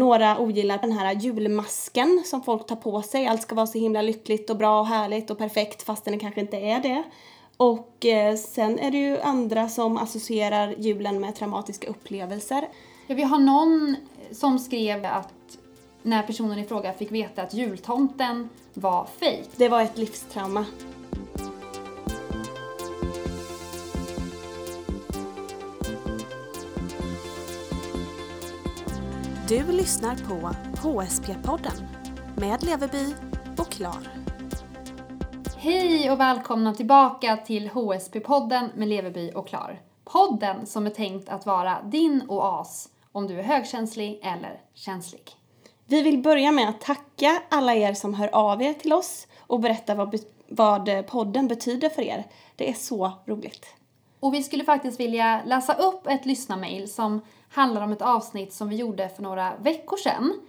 några ogillar den här julmasken som folk tar på sig. Allt ska vara så himla lyckligt och bra och härligt och perfekt fastän det kanske inte är det. Och eh, sen är det ju andra som associerar julen med traumatiska upplevelser. Ja, vi har någon som skrev att när personen i fråga fick veta att jultomten var fejk. Det var ett livstrauma. Du lyssnar på HSP-podden med Leverby och Klar. Hej och välkomna tillbaka till HSP-podden med Leverby och Klar. Podden som är tänkt att vara din oas om du är högkänslig eller känslig. Vi vill börja med att tacka alla er som hör av er till oss och berättar vad, vad podden betyder för er. Det är så roligt. Och vi skulle faktiskt vilja läsa upp ett lyssnarmail som handlar om ett avsnitt som vi gjorde för några veckor sedan.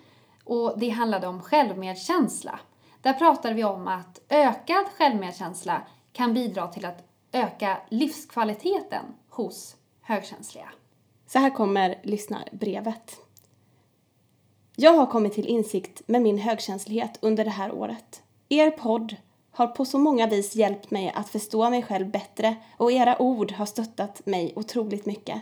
Och det handlade om självmedkänsla. Där pratade vi om att ökad självmedkänsla kan bidra till att öka livskvaliteten hos högkänsliga. Så här kommer lyssnarbrevet. Jag har kommit till insikt med min högkänslighet under det här året. Er podd har på så många vis hjälpt mig att förstå mig själv bättre och era ord har stöttat mig otroligt mycket.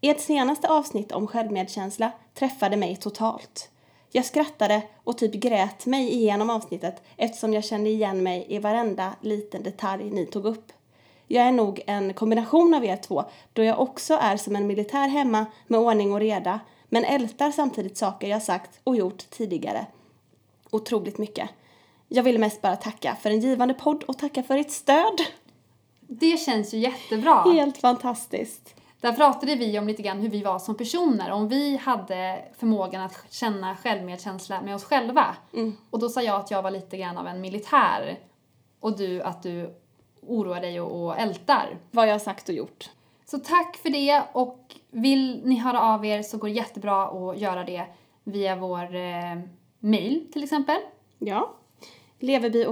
Ert senaste avsnitt om självmedkänsla träffade mig totalt. Jag skrattade och typ grät mig igenom avsnittet eftersom jag kände igen mig i varenda liten detalj ni tog upp. Jag är nog en kombination av er två då jag också är som en militär hemma med ordning och reda men ältar samtidigt saker jag sagt och gjort tidigare. Otroligt mycket. Jag ville mest bara tacka för en givande podd och tacka för ert stöd. Det känns ju jättebra. Helt fantastiskt. Där pratade vi om lite grann hur vi var som personer, om vi hade förmågan att känna självmedkänsla med oss själva. Mm. Och då sa jag att jag var lite grann av en militär och du att du oroar dig och, och ältar. Vad jag har sagt och gjort. Så tack för det och vill ni höra av er så går det jättebra att göra det via vår eh, mail till exempel. Ja. Leverby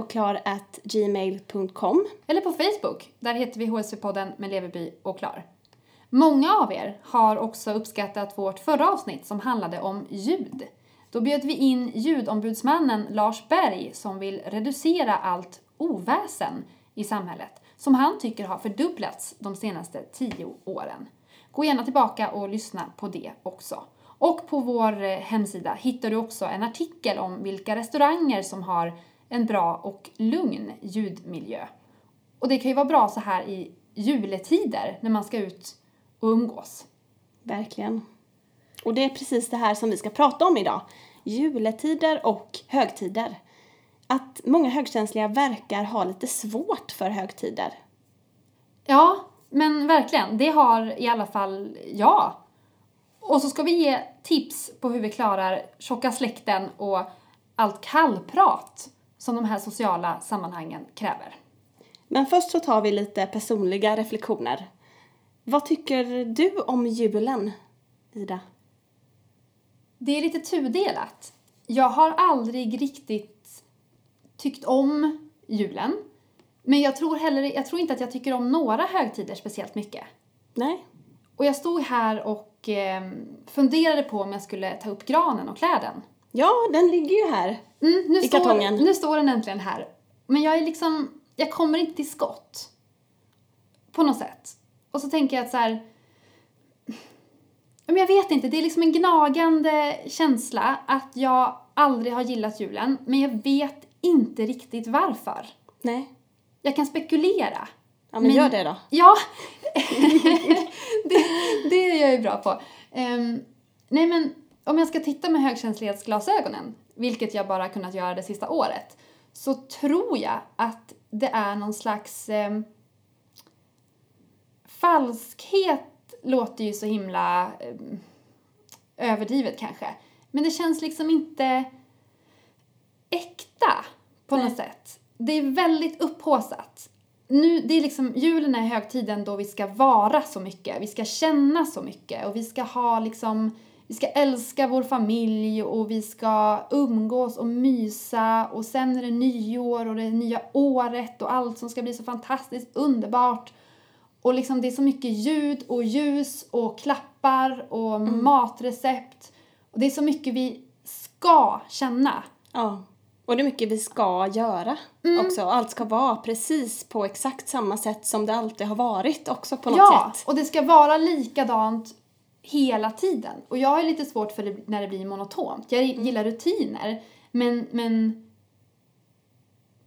Eller på Facebook, där heter vi HSV-podden med Leverby och Klar. Många av er har också uppskattat vårt förra avsnitt som handlade om ljud. Då bjöd vi in ljudombudsmannen Lars Berg som vill reducera allt oväsen i samhället som han tycker har fördubblats de senaste tio åren. Gå gärna tillbaka och lyssna på det också. Och på vår eh, hemsida hittar du också en artikel om vilka restauranger som har en bra och lugn ljudmiljö. Och det kan ju vara bra så här i juletider när man ska ut och umgås. Verkligen. Och det är precis det här som vi ska prata om idag. Juletider och högtider. Att många högkänsliga verkar ha lite svårt för högtider. Ja, men verkligen. Det har i alla fall jag. Och så ska vi ge tips på hur vi klarar tjocka släkten och allt kallprat som de här sociala sammanhangen kräver. Men först så tar vi lite personliga reflektioner. Vad tycker du om julen, Ida? Det är lite tudelat. Jag har aldrig riktigt tyckt om julen. Men jag tror, heller, jag tror inte att jag tycker om några högtider speciellt mycket. Nej. Och jag stod här och eh, funderade på om jag skulle ta upp granen och klä den. Ja, den ligger ju här. Mm, nu I står, kartongen. Nu står den äntligen här. Men jag är liksom, jag kommer inte till skott. På något sätt. Och så tänker jag att så här. Men jag vet inte, det är liksom en gnagande känsla att jag aldrig har gillat julen. Men jag vet inte riktigt varför. Nej. Jag kan spekulera. Ja, men, Men- gör det då. Ja, det, det är jag ju bra på. Ehm, nej men om jag ska titta med högkänslighetsglasögonen, vilket jag bara kunnat göra det sista året, så tror jag att det är någon slags ehm, falskhet låter ju så himla ehm, överdrivet kanske. Men det känns liksom inte äkta på Nej. något sätt. Det är väldigt upphaussat. Nu, det är liksom, julen är högtiden då vi ska vara så mycket, vi ska känna så mycket och vi ska ha liksom, vi ska älska vår familj och vi ska umgås och mysa och sen är det nyår och det nya året och allt som ska bli så fantastiskt underbart. Och liksom det är så mycket ljud och ljus och klappar och matrecept. Och det är så mycket vi ska känna. Ja. Och det är mycket vi ska göra Mm. också. Allt ska vara precis på exakt samma sätt som det alltid har varit också på något Ja, sätt. och det ska vara likadant hela tiden. Och jag har lite svårt för det när det blir monotont. Jag gillar rutiner, men, men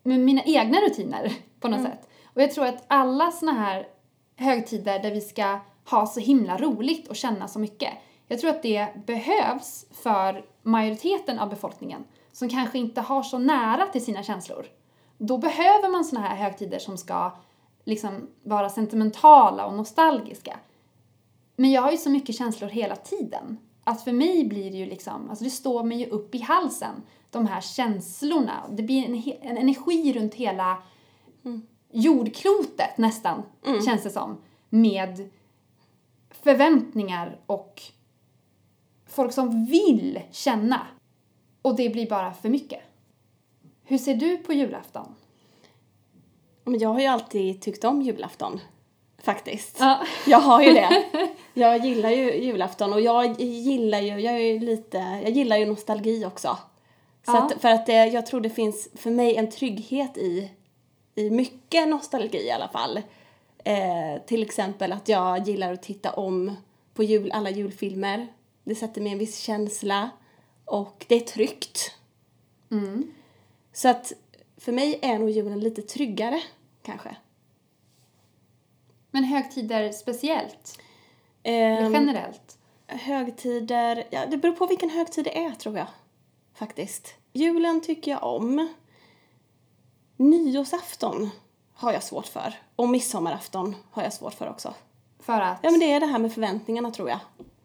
med mina egna rutiner på något sätt. Och jag tror att alla såna här högtider där vi ska ha så himla roligt och känna så mycket. Jag tror att det behövs för majoriteten av befolkningen som kanske inte har så nära till sina känslor. Då behöver man såna här högtider som ska liksom vara sentimentala och nostalgiska. Men jag har ju så mycket känslor hela tiden. Att för mig blir det ju liksom, alltså det står mig ju upp i halsen, de här känslorna. Det blir en, en energi runt hela jordklotet nästan, känns det som. Med förväntningar och folk som vill känna. Och det blir bara för mycket. Hur ser du på julafton? Men jag har ju alltid tyckt om julafton. Faktiskt. Ja. Jag har ju det. Jag gillar ju julafton och jag gillar ju, jag är ju lite, jag gillar ju nostalgi också. Så Ja. att, för att det, jag tror det finns för mig en trygghet i, i mycket nostalgi i alla fall. Eh, till exempel att jag gillar att titta om på jul, alla julfilmer. Det sätter mig i en viss känsla och det är tryggt. Mm. Så att för mig är nog julen lite tryggare kanske. Men högtider speciellt? Ehm, generellt? Högtider, ja det beror på vilken högtid det är tror jag. Faktiskt. Julen tycker jag om. Nyårsafton har jag svårt för. Och midsommarafton har jag svårt för också. För att? Ja men det är det här med förväntningarna tror jag.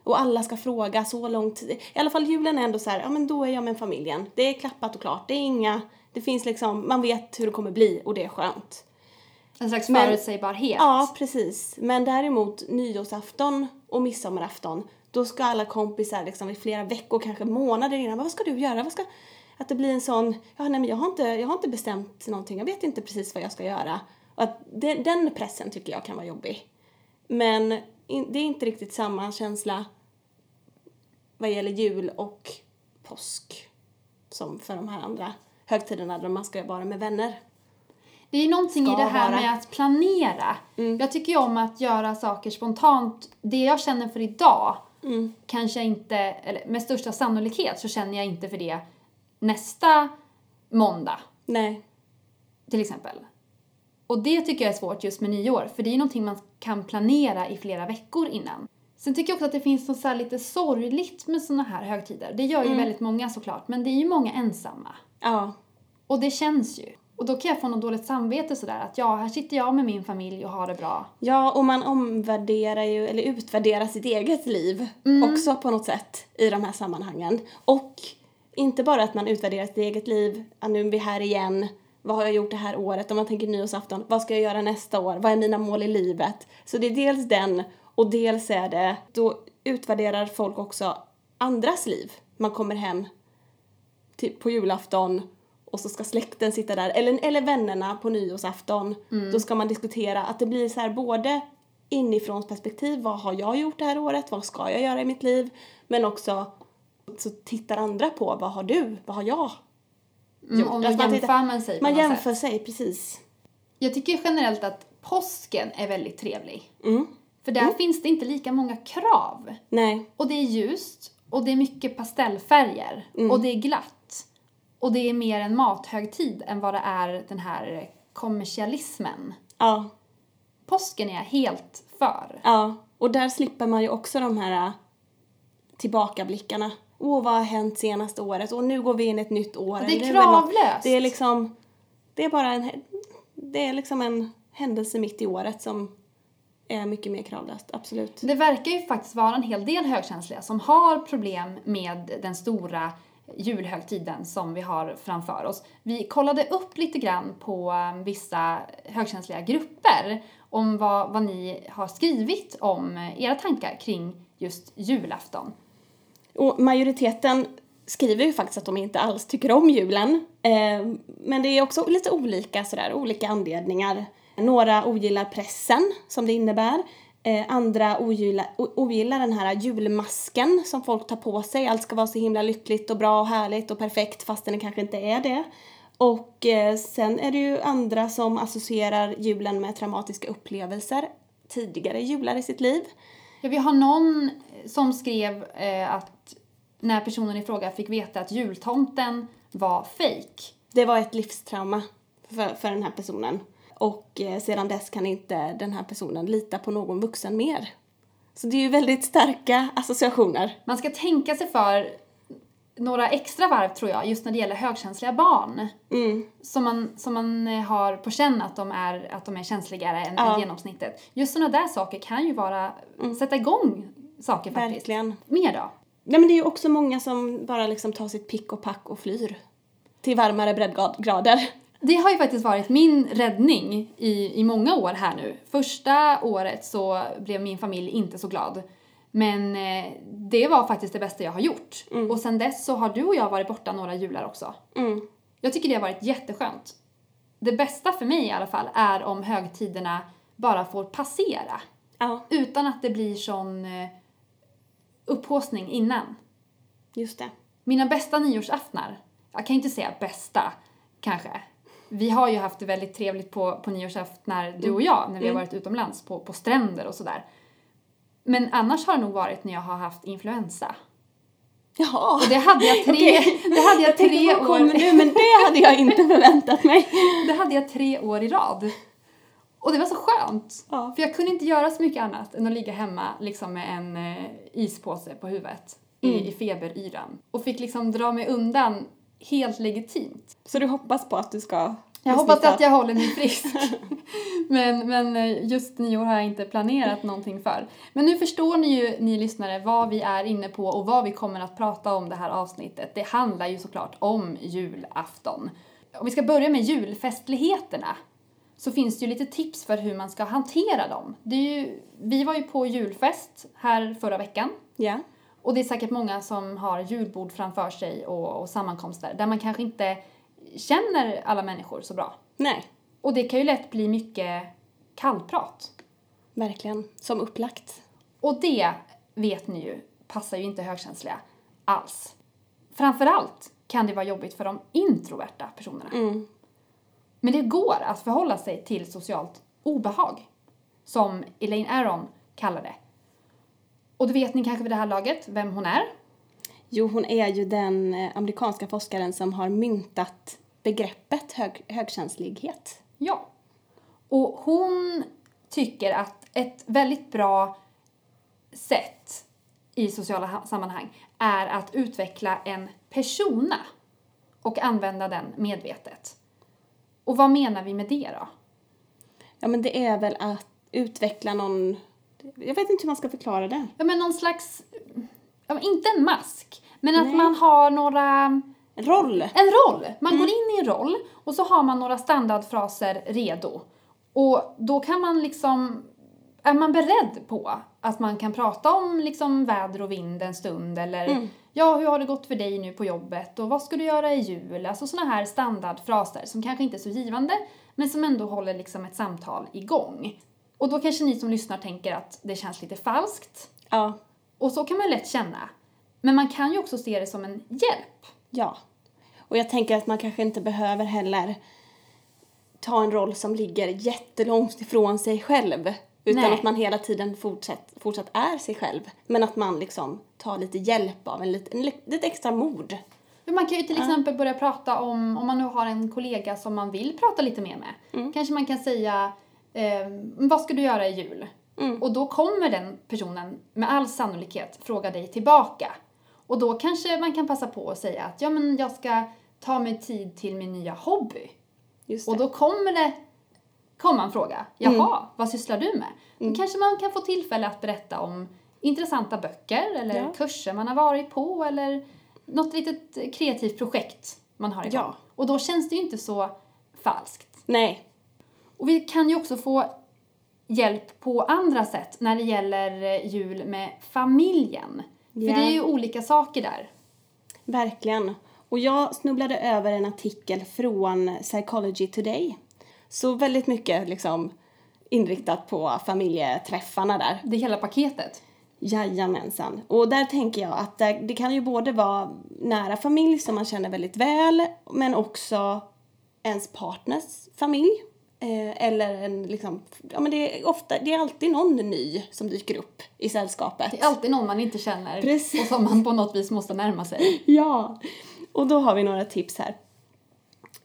Och alla ska fråga så långt. I alla fall julen är ändå så här, ja men då är jag med familjen. Det är klappat och klart. Det är inga, det finns liksom, man vet hur det kommer bli och det är skönt. En slags Men- förutsägbarhet? Ja, precis. Men däremot nyårsafton och midsommarafton, då ska alla kompisar liksom i flera veckor, kanske månader innan, vad ska du göra? Vad ska... Att det blir en sån, ja nej men jag har inte, jag har inte bestämt någonting, jag vet inte precis vad jag ska göra. Och att den, den pressen tycker jag kan vara jobbig. Men in, det är inte riktigt samma känsla vad gäller jul och påsk som för de här andra högtiderna där man ska vara med vänner. Det är någonting i det här vara. med att planera. Mm. Jag tycker ju om att göra saker spontant. Det jag känner för idag Mm. kanske inte, eller med största sannolikhet så känner jag inte för det nästa måndag Nej. till exempel. Och det tycker jag är svårt just med nyår, för det är ju någonting man kan planera i flera veckor innan. Sen tycker jag också att det finns något så här lite sorgligt med såna här högtider. Det gör ju väldigt många såklart, men det är ju många ensamma. Ja. Och det känns ju. Och då kan jag få något dåligt samvete sådär att ja, här sitter jag med min familj och har det bra. Ja, och man omvärderar ju, eller utvärderar sitt eget liv Mm. också på något sätt i de här sammanhangen. Och inte bara att man utvärderar sitt eget liv, ja, nu är vi här igen, vad har jag gjort det här året? Om man tänker nyårsafton, vad ska jag göra nästa år? Vad är mina mål i livet? Så det är dels den, och dels är det, då utvärderar folk också andras liv. Man kommer hem typ på julafton och så ska släkten sitta där, eller, eller vännerna på nyårsafton. Då ska man diskutera att det blir så här både inifrån perspektiv, vad har jag gjort det här året, vad ska jag göra i mitt liv? Men också så tittar andra på, vad har du, vad har jag Mm, gjort? om då Att man jämför tittar- man sig Man jämför sätt. sig, precis. Jag tycker generellt att påsken är väldigt trevlig. Mm. För där finns det inte lika många krav. Nej, Och det är ljust, och det är mycket pastellfärger, Mm. och det är glatt. Och det är mer en mathögtid än vad det är den här kommersialismen. ja, Påsken är jag helt för. ja. Och där slipper man ju också de här äh, tillbakablickarna. Åh, vad har hänt senaste året? Och nu går vi in i ett nytt år. Det är kravlöst. Det är liksom, det är bara en, det är liksom en händelse mitt i året som är mycket mer kravlöst, absolut. Det verkar ju faktiskt vara en hel del högkänsliga som har problem med den stora julhögtiden som vi har framför oss. Vi kollade upp lite grann på eh, vissa högkänsliga grupper om vad, vad ni har skrivit om eh, era tankar kring just julafton. Och majoriteten skriver ju faktiskt att de inte alls tycker om julen. Eh, men det är också lite olika sådär, olika anledningar. Några ogillar pressen som det innebär. Eh, andra ogillar, o- ogillar den här julmasken som folk tar på sig. Allt ska vara så himla lyckligt och bra och härligt och perfekt fastän det kanske inte är det. Och eh, sen är det ju andra som associerar julen med traumatiska upplevelser tidigare jular i sitt liv. Ja, vi har någon som skrev eh, att när personen i fråga fick veta att jultomten var fake. Det var ett livstrauma för, för den här personen. Och eh, sedan dess kan inte den här personen lita på någon vuxen mer. Så det är ju väldigt starka associationer. Man ska tänka sig för några extra varv tror jag, just när det gäller högkänsliga barn. Mm. Som man, som man eh, har på känn att de är, att de är känsligare än, Ja. än genomsnittet. Just sådana där saker kan ju vara, sätta igång saker faktiskt. Verkligen. Mer då? Nej men det är ju också många som bara liksom tar sitt pick och pack och flyr. Till varmare breddgrader. Det har ju faktiskt varit min räddning i, i många år här nu. Första året så blev min familj inte så glad. Men eh, det var faktiskt det bästa jag har gjort. Och sen dess så har du och jag varit borta några jular också. Mm. Jag tycker det har varit jätteskönt. Det bästa för mig i alla fall är om högtiderna bara får passera. Ja, Utan att det blir sån eh, upphaussning innan. just det. Mina bästa nyårsaftnar, jag kan inte säga bästa kanske. Vi har ju haft det väldigt trevligt på, på nyårsaftnar, du och jag, när vi har varit utomlands på, på stränder och sådär. Men annars har det nog varit när jag har haft influensa. Jaha. Och det hade jag tre, Okej. det hade jag tänkte, tre kommer år, nu? Men det hade jag inte förväntat mig. det hade jag tre år i rad. Och det var så skönt. Ja. För jag kunde inte göra så mycket annat än att ligga hemma liksom med en eh, ispåse på huvudet i, i feberyran. Och fick liksom dra mig undan helt legitimt. Så du hoppas på att du ska Jag hoppas att jag håller mig frisk. men, men eh, just nyår har jag inte planerat någonting för. Men nu förstår ni ju, ni lyssnare, vad vi är inne på och vad vi kommer att prata om det här avsnittet. Det handlar ju såklart om julafton. Om vi ska börja med julfestligheterna så finns det ju lite tips för hur man ska hantera dem. Det är ju, vi var ju på julfest här förra veckan. Ja. Och det är säkert många som har julbord framför sig och, och sammankomster där man kanske inte känner alla människor så bra. Nej, Och det kan ju lätt bli mycket kallprat. verkligen. Som upplagt. Och det, vet ni ju, passar ju inte högkänsliga alls. Framförallt kan det vara jobbigt för de introverta personerna. Mm. Men det går att förhålla sig till socialt obehag, som Elaine Aron kallar det. Och då vet ni kanske vid det här laget vem hon är. Jo, hon är ju den eh, amerikanska forskaren som har myntat begreppet hög, högkänslighet. Ja. Och hon tycker att ett väldigt bra sätt i sociala ha- sammanhang är att utveckla en persona och använda den medvetet. Och vad menar vi med det då? Ja, men det är väl att utveckla någon... Jag vet inte hur man ska förklara det. Ja, men någon slags, ja, inte en mask, men att Nej. man har några En roll. En roll! Man går in i en roll och så har man några standardfraser redo. Och då kan man liksom, är man beredd på att man kan prata om liksom väder och vind en stund eller ja, hur har det gått för dig nu på jobbet och vad ska du göra i jul? Alltså sådana här standardfraser som kanske inte är så givande men som ändå håller liksom ett samtal igång. Och då kanske ni som lyssnar tänker att det känns lite falskt. Ja. Och så kan man lätt känna. Men man kan ju också se det som en hjälp. Ja. Och jag tänker att man kanske inte behöver heller ta en roll som ligger jättelångt ifrån sig själv. Utan Nej. att man hela tiden fortsatt, fortsatt är sig själv. Men att man liksom tar lite hjälp av en lite, en, li- lite extra mod. Men man kan ju till exempel börja prata om, om man nu har en kollega som man vill prata lite mer med. Kanske man kan säga, eh, vad ska du göra i jul? Och då kommer den personen med all sannolikhet fråga dig tillbaka. Och då kanske man kan passa på att säga att ja men jag ska ta mig tid till min nya hobby. Och då kommer det komma en fråga. Jaha, vad sysslar du med? Då kanske man kan få tillfälle att berätta om intressanta böcker eller Ja. kurser man har varit på eller något litet kreativt projekt man har igång. Ja. Och då känns det ju inte så falskt. Nej. Och vi kan ju också få hjälp på andra sätt när det gäller eh, jul med familjen. För Ja. det är ju olika saker där. Verkligen. Och jag snubblade över en artikel från Psychology Today. Så väldigt mycket liksom inriktat på familjeträffarna där. Det hela paketet. Jajamensan. Och där tänker jag att det, det kan ju både vara nära familj som man känner väldigt väl men också ens partners familj. Eh, eller en liksom, ja men det är ofta, det är alltid någon ny som dyker upp i sällskapet. Det är alltid någon man inte känner Precis. och som man på något vis måste närma sig. Ja, och då har vi några tips här.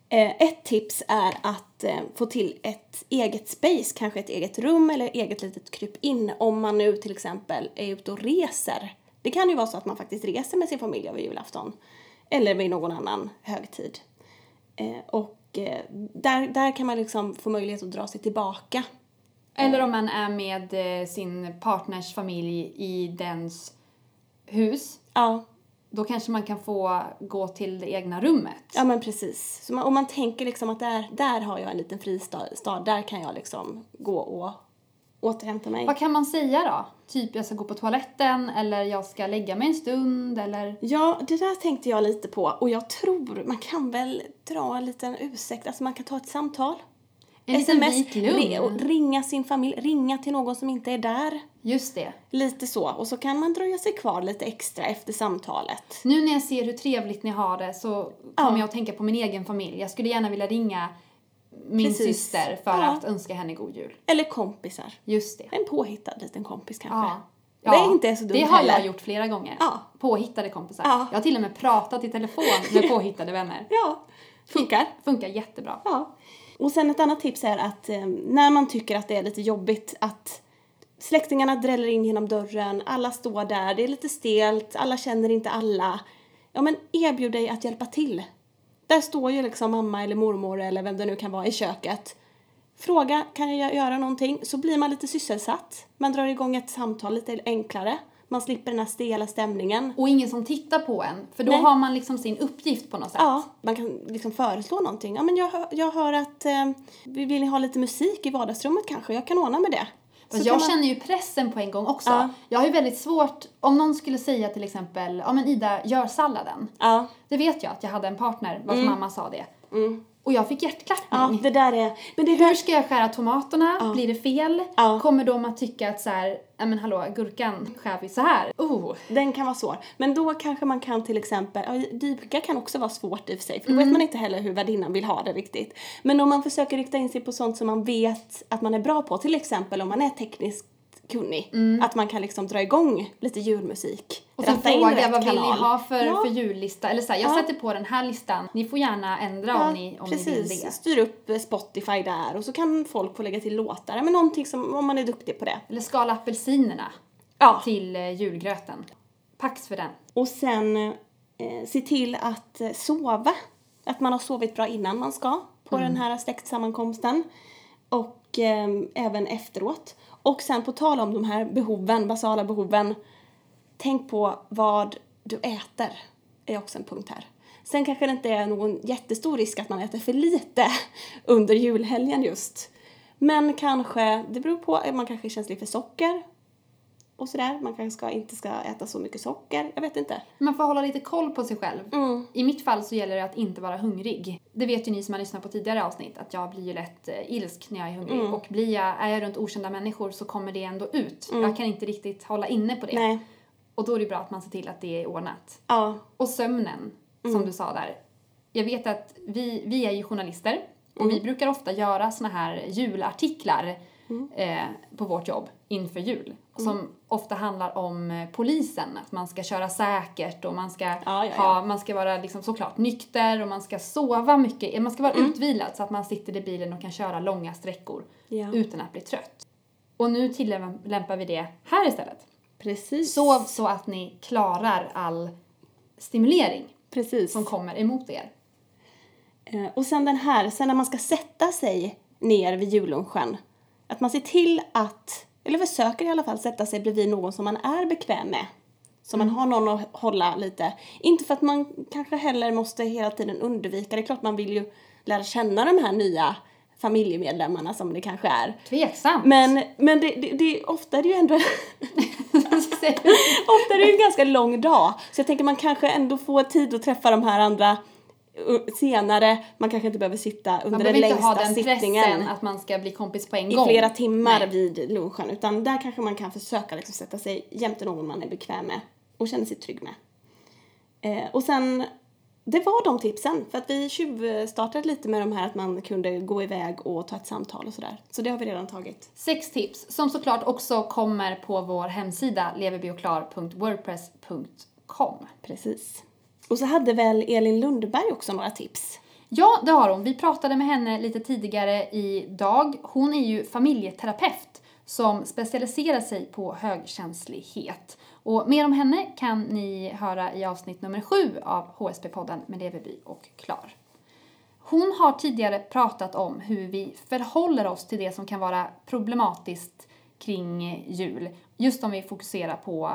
Eh, ett tips är att eh, få till ett eget space, kanske ett eget rum eller eget litet krypin om man nu till exempel är ute och reser. Det kan ju vara så att man faktiskt reser med sin familj över julafton eller vid någon annan högtid. Och eh, där, där kan man liksom få möjlighet att dra sig tillbaka. Eller om man är med eh, sin partners familj i dens hus. Ja, Då kanske man kan få gå till det egna rummet. Ja men precis. Så man, om man tänker liksom att där, där har jag en liten fristad, stad, där kan jag liksom gå och återhämta mig. Vad kan man säga då? Typ jag ska gå på toaletten eller jag ska lägga mig en stund eller... Ja, det där tänkte jag lite på och jag tror man kan väl dra en liten ursäkt, alltså man kan ta ett samtal. En SMS, ringa sin familj, ringa till någon som inte är där. Just det. Lite så. Och så kan man dröja sig kvar lite extra efter samtalet. Nu när jag ser hur trevligt ni har det så kommer Ja. jag att tänka på min egen familj. Jag skulle gärna vilja ringa min Precis. syster för Ja. att önska henne god jul. Eller kompisar. Just det. En påhittad liten kompis kanske. Ja. Det är inte så dumt Det har jag heller. gjort flera gånger. Ja. Påhittade kompisar. Ja. Jag har till och med pratat i telefon med påhittade vänner. Ja, funkar. Funkar jättebra. Ja. Och sen ett annat tips är att eh, när man tycker att det är lite jobbigt att släktingarna dräller in genom dörren, alla står där, det är lite stelt, alla känner inte alla. Ja men erbjud dig att hjälpa till. Där står ju liksom mamma eller mormor eller vem det nu kan vara i köket. Fråga, kan jag göra någonting? Så blir man lite sysselsatt. Man drar igång ett samtal lite enklare. Man slipper den här stela stämningen. Och ingen som tittar på en. För då Nej. har man liksom sin uppgift på något sätt. Ja, man kan liksom föreslå någonting. Ja, men jag, hör, jag hör att eh, vi vill ha lite musik i vardagsrummet kanske. Jag kan ordna med det. Fast jag man- känner ju pressen på en gång också. Ja. Jag har ju väldigt svårt, om någon skulle säga till exempel, ja men Ida, gör salladen. Ja, Det vet jag att jag hade en partner vars mamma sa det. mm. Och jag fick ja, hjärtklappning. det där är... Men det Hur där, ska jag skära tomaterna? Blir det fel? Ja. Kommer de att tycka att så här, ja men hallå, gurkan skär vi så här? Oh. den kan vara svår. Men då kanske man kan till exempel... Ja, dyka kan också vara svårt i och för sig. För då Mm. vet man inte heller hur värdinnan vill ha det riktigt. Men om man försöker rikta in sig på sånt som man vet att man är bra på. Till exempel om man är tekniskt kunnig. Att man kan liksom dra igång lite julmusik. Mm. Och sen fråga, vad vill ni ha för, Ja. för jullista? Eller så här, jag Ja. sätter på den här listan. Ni får gärna ändra om, ni, om ni vill precis. det. Styr upp eh, Spotify där och så kan folk få lägga till låtar. Men någonting som, om man är duktig på det. Eller skala apelsinerna Ja. till eh, julgröten. Pax för den. Och sen eh, se till att eh, sova. Att man har sovit bra innan man ska på Mm. den här släktsammankomsten. Och eh, även efteråt. Och sen på tal om de här behoven, basala behoven. Tänk på vad du äter. är också en punkt här. Sen kanske det inte är någon jättestor risk att man äter för lite under julhelgen just. Men kanske, det beror på, man kanske är känslig för socker och sådär. Man kanske ska, inte ska äta så mycket socker, jag vet inte. Man får hålla lite koll på sig själv. Mm. I mitt fall så gäller det att inte vara hungrig. Det vet ju ni som har lyssnat på tidigare avsnitt att jag blir ju lätt eh, ilsk när jag är hungrig. Mm. Och blir jag, är jag runt okända människor så kommer det ändå ut. Jag kan inte riktigt hålla inne på det. Nej. Och då är det bra att man ser till att det är ordnat. Ja. Och sömnen, Mm. som du sa där. Jag vet att vi, vi är ju journalister och Mm. vi brukar ofta göra såna här julartiklar Mm. eh, på vårt jobb inför jul. Som ofta handlar om eh, polisen, att man ska köra säkert och man ska, Ja, ja, Ha, man ska vara liksom såklart nykter och man ska sova mycket. Man ska vara Mm. utvilad så att man sitter i bilen och kan köra långa sträckor Ja. utan att bli trött. Och nu tillämpar vi det här istället. Precis. Sov så att ni klarar all stimulering Precis. som kommer emot er. Eh, Och sen den här, sen när man ska sätta sig ner vid jullunchen. Att man ser till att, eller försöker i alla fall sätta sig bredvid någon som man är bekväm med. Så man har någon att hålla lite. Inte för att man kanske heller måste hela tiden undvika. Det är klart man vill ju lära känna de här nya familjemedlemmarna som det kanske är. Tveksamt. Men, men det, det, det, ofta är det ju ändå Ofta är det ju en ganska lång dag. Så jag tänker man kanske ändå får tid att träffa de här andra senare. Man kanske inte behöver sitta Man under den behöver inte längsta ha den sittningen pressen att man ska bli kompis på en i gång. flera timmar Nej. vid lunchen. Utan där kanske man kan försöka liksom sätta sig jämte någon man är bekväm med och känner sig trygg med. Eh, och sen, det var de tipsen. För att vi tjuvstartade lite med de här att man kunde gå iväg och ta ett samtal och sådär. Så det har vi redan tagit. Sex tips som såklart också kommer på vår hemsida leverbioklar.wordpress.com. Precis. Och så hade väl Elin Lundberg också några tips. Ja, det har hon. Vi pratade med henne lite tidigare idag. Hon är ju familjeterapeut som specialiserar sig på högkänslighet. Och mer om henne kan ni höra i avsnitt nummer sju av HSP-podden med Leverby och Klar. Hon har tidigare pratat om hur vi förhåller oss till det som kan vara problematiskt kring jul. Just om vi fokuserar på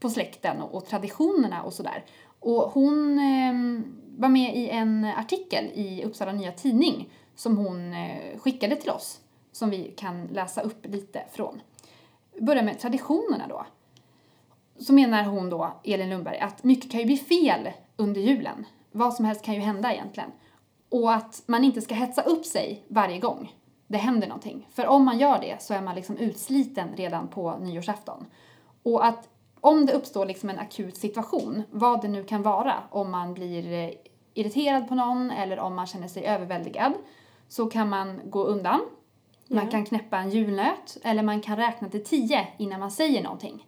på släkten och, och traditionerna och sådär. Och hon eh, var med i en artikel i Uppsala Nya Tidning som hon eh, skickade till oss som vi kan läsa upp lite från. Börja med traditionerna då. Så menar hon då, Elin Lundberg, att mycket kan ju bli fel under julen. Vad som helst kan ju hända egentligen. Och att man inte ska hetsa upp sig varje gång det händer någonting. För om man gör det så är man liksom utsliten redan på nyårsafton. Och att om det uppstår liksom en akut situation, vad det nu kan vara, om man blir eh, irriterad på någon eller om man känner sig överväldigad, så kan man gå undan. Man Ja. kan knäppa en julnöt eller man kan räkna till tio innan man säger någonting.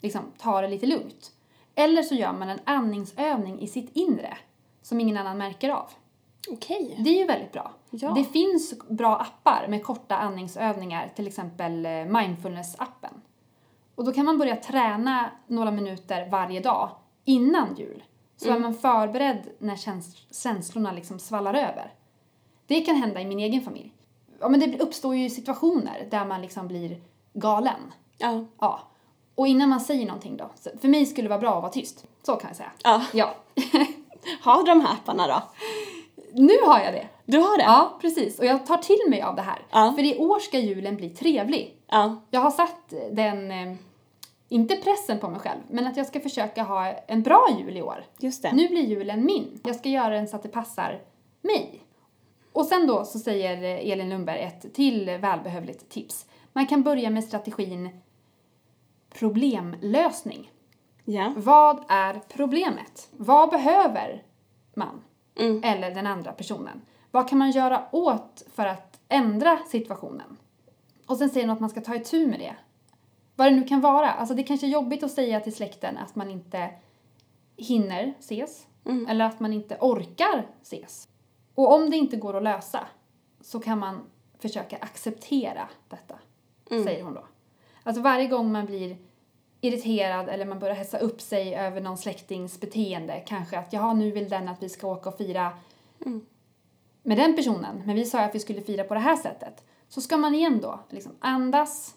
Liksom ta det lite lugnt. Eller så gör man en andningsövning i sitt inre som ingen annan märker av. Okej. Det är ju väldigt bra. Ja. Det finns bra appar med korta andningsövningar, till exempel eh, mindfulness-appen. Och då kan man börja träna några minuter varje dag innan jul. Så är man förberedd när käns- känslorna liksom svallar över. Det kan hända i min egen familj. Ja, men det uppstår ju situationer där man liksom blir galen. Ja. Ja. Och innan man säger någonting då. För mig skulle det vara bra att vara tyst. Så kan jag säga. Ja. Ja. Har de här apparna då? nu har jag det. Du har det? Ja, precis. Och jag tar till mig av det här. Ja. För i år ska julen bli trevlig. Ja. Jag har satt den, eh, inte pressen på mig själv, men att jag ska försöka ha en bra jul i år. Just det. Nu blir julen min. Jag ska göra den så att det passar mig. Och sen då så säger eh, Elin Lundberg ett till välbehövligt tips. Man kan börja med strategin problemlösning. Ja. Vad är problemet? Vad behöver man? Mm. Eller den andra personen? Vad kan man göra åt för att ändra situationen? Och sen säger hon att man ska ta itu med det. Vad det nu kan vara. Alltså det är kanske är jobbigt att säga till släkten att man inte hinner ses. Mm. Eller att man inte orkar ses. Och om det inte går att lösa så kan man försöka acceptera detta, Mm. säger hon då. Alltså varje gång man blir irriterad eller man börjar hetsa upp sig över någon släktings beteende, kanske att jaha nu vill den att vi ska åka och fira Mm. med den personen, men vi sa att vi skulle fira på det här sättet. Så ska man igen då liksom andas,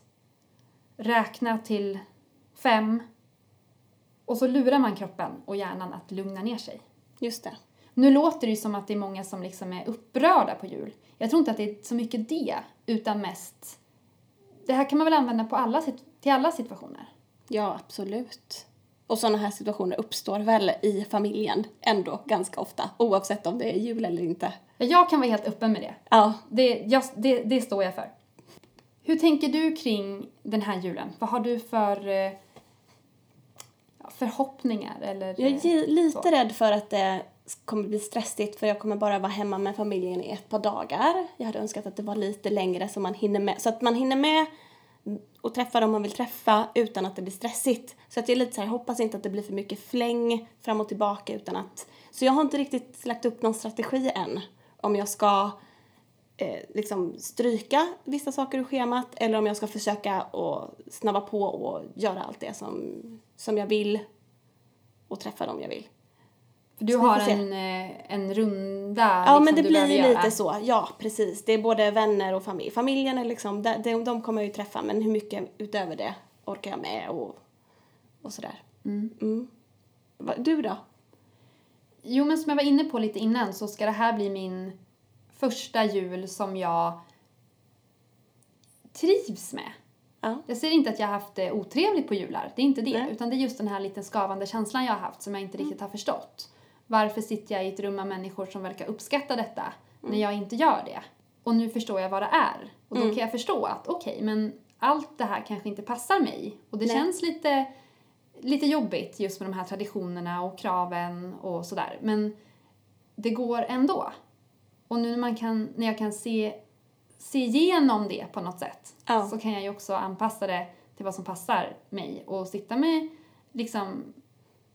räkna till fem och så lurar man kroppen och hjärnan att lugna ner sig. Just det. Nu låter det ju som att det är många som liksom är upprörda på jul. Jag tror inte att det är så mycket det, utan mest... Det här kan man väl använda på alla, till alla situationer? Ja, absolut. Och sådana här situationer uppstår väl i familjen ändå ganska ofta, oavsett om det är jul eller inte. Ja, Jag kan vara helt öppen med det. Ja, Det, jag, det, det står jag för. Hur tänker du kring den här julen? Vad har du för eh, förhoppningar? Eller, jag är eh, lite så? rädd för att det kommer bli stressigt för jag kommer bara vara hemma med familjen i ett par dagar. Jag hade önskat att det var lite längre så man hinner med, så att man hinner med och träffa dem man vill träffa utan att det blir stressigt. Så att jag är lite så här, jag hoppas inte att det blir för mycket fläng fram och tillbaka utan att... Så jag har inte riktigt lagt upp någon strategi än. Om jag ska eh, liksom stryka vissa saker ur schemat eller om jag ska försöka att snabba på och göra allt det som, som jag vill och träffa dem jag vill. För du Så har en, eh, en runda Ja, liksom, men det blir ju göra. lite så. Ja, precis. Det är både vänner och familj. Familjen är liksom, de, de, de kommer jag ju träffa, men hur mycket utöver det orkar jag med och, och sådär. Mm. Va- Du då? Jo, men som jag var inne på lite innan så ska det här bli min första jul som jag trivs med. Ja. Jag säger inte att jag har haft det otrevligt på jular, det är inte det. Nej. Utan det är just den här lite skavande känslan jag har haft som jag inte riktigt har förstått. Varför sitter jag i ett rum av människor som verkar uppskatta detta när jag inte gör det? Och nu förstår jag vad det är. Och då kan jag förstå att okej, men allt det här kanske inte passar mig. Och det Nej. känns lite, lite jobbigt just med de här traditionerna och kraven och sådär. Men det går ändå. Och nu när, man kan, när jag kan se, se igenom det på något sätt Ja. så kan jag ju också anpassa det till vad som passar mig och sitta med liksom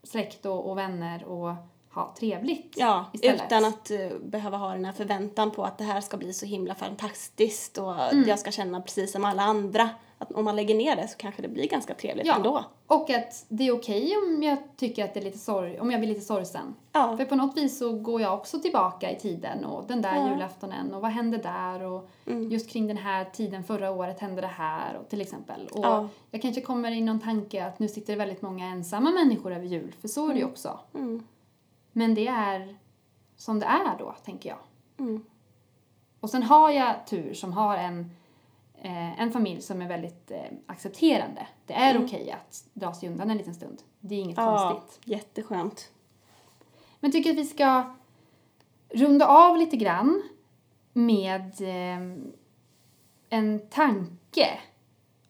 släkt och, och vänner och ha trevligt Ja, istället. utan att eh, behöva ha den här förväntan på att det här ska bli så himla fantastiskt och jag ska känna precis som alla andra. Att om man lägger ner det så kanske det blir ganska trevligt Ja. ändå. Och att det är okej om jag tycker att det är lite sorg, om jag blir lite sorgsen. Ja, För på något vis så går jag också tillbaka i tiden och den där Ja. julaftonen och vad hände där och Mm. just kring den här tiden förra året hände det här och till exempel. Och Ja. jag kanske kommer i någon tanke att nu sitter det väldigt många ensamma människor över jul, för så är det ju också. mm, Men det är som det är då, tänker jag. mm, Och sen har jag tur som har en, eh, en familj som är väldigt eh, accepterande. Det är Mm. okej att dra sig undan en liten stund. Det är inget ja konstigt. jätteskönt. Men jag tycker att vi ska runda av lite grann med eh, en tanke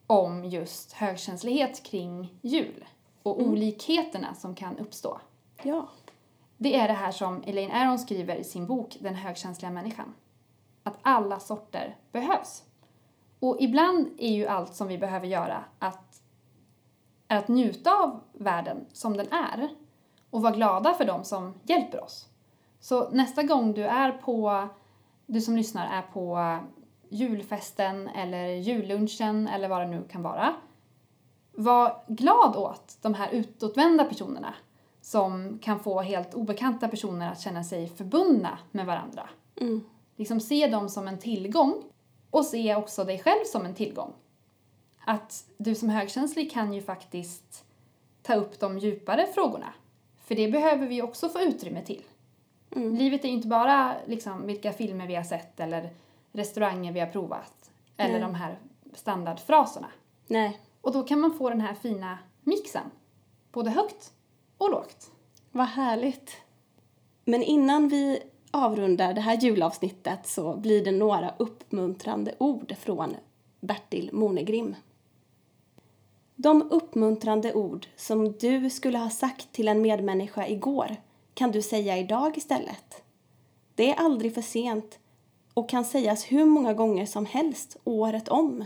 om just högkänslighet kring jul och olikheterna som kan uppstå. Ja. Det är det här som Elaine Aron skriver i sin bok Den högkänsliga människan. Att alla sorter behövs. Och ibland är ju allt som vi behöver göra att, är att njuta av världen som den är och vara glada för dem som hjälper oss. Så nästa gång du är på, du som lyssnar är på julfesten eller jullunchen eller vad det nu kan vara. Var glad åt de här utåtvända personerna som kan få helt obekanta personer att känna sig förbundna med varandra. Mm. Liksom se dem som en tillgång och se också dig själv som en tillgång. Att du som högkänslig kan ju faktiskt ta upp de djupare frågorna. För det behöver vi också få utrymme till. Mm. Livet är ju inte bara liksom vilka filmer vi har sett eller restauranger vi har provat. Eller Nej. de här standardfraserna. Nej, Och då kan man få den här fina mixen. Både högt och lågt. vad härligt. Men innan vi avrundar det här julavsnittet så blir det några uppmuntrande ord från Bertil Monegrim. De uppmuntrande ord som du skulle ha sagt till en medmänniska igår kan du säga idag istället. Det är aldrig för sent och kan sägas hur många gånger som helst året om.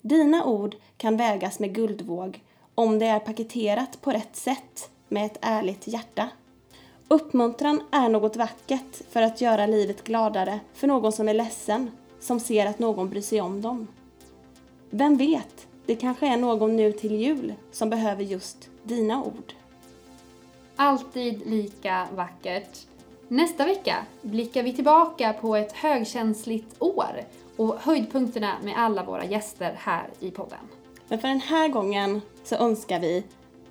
Dina ord kan vägas med guldvåg om det är paketerat på rätt sätt med ett ärligt hjärta. Uppmuntran är något vackert för att göra livet gladare för någon som är ledsen, som ser att någon bryr sig om dem. Vem vet, det kanske är någon nu till jul som behöver just dina ord. Alltid lika vackert. Nästa vecka blickar vi tillbaka på ett högkänsligt år och höjdpunkterna med alla våra gäster här i podden. Men för den här gången så önskar vi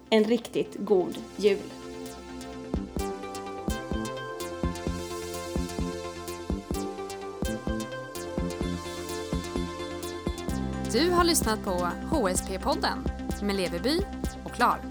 en riktigt god jul. Du har lyssnat på HSP-podden med Leveby och Klar.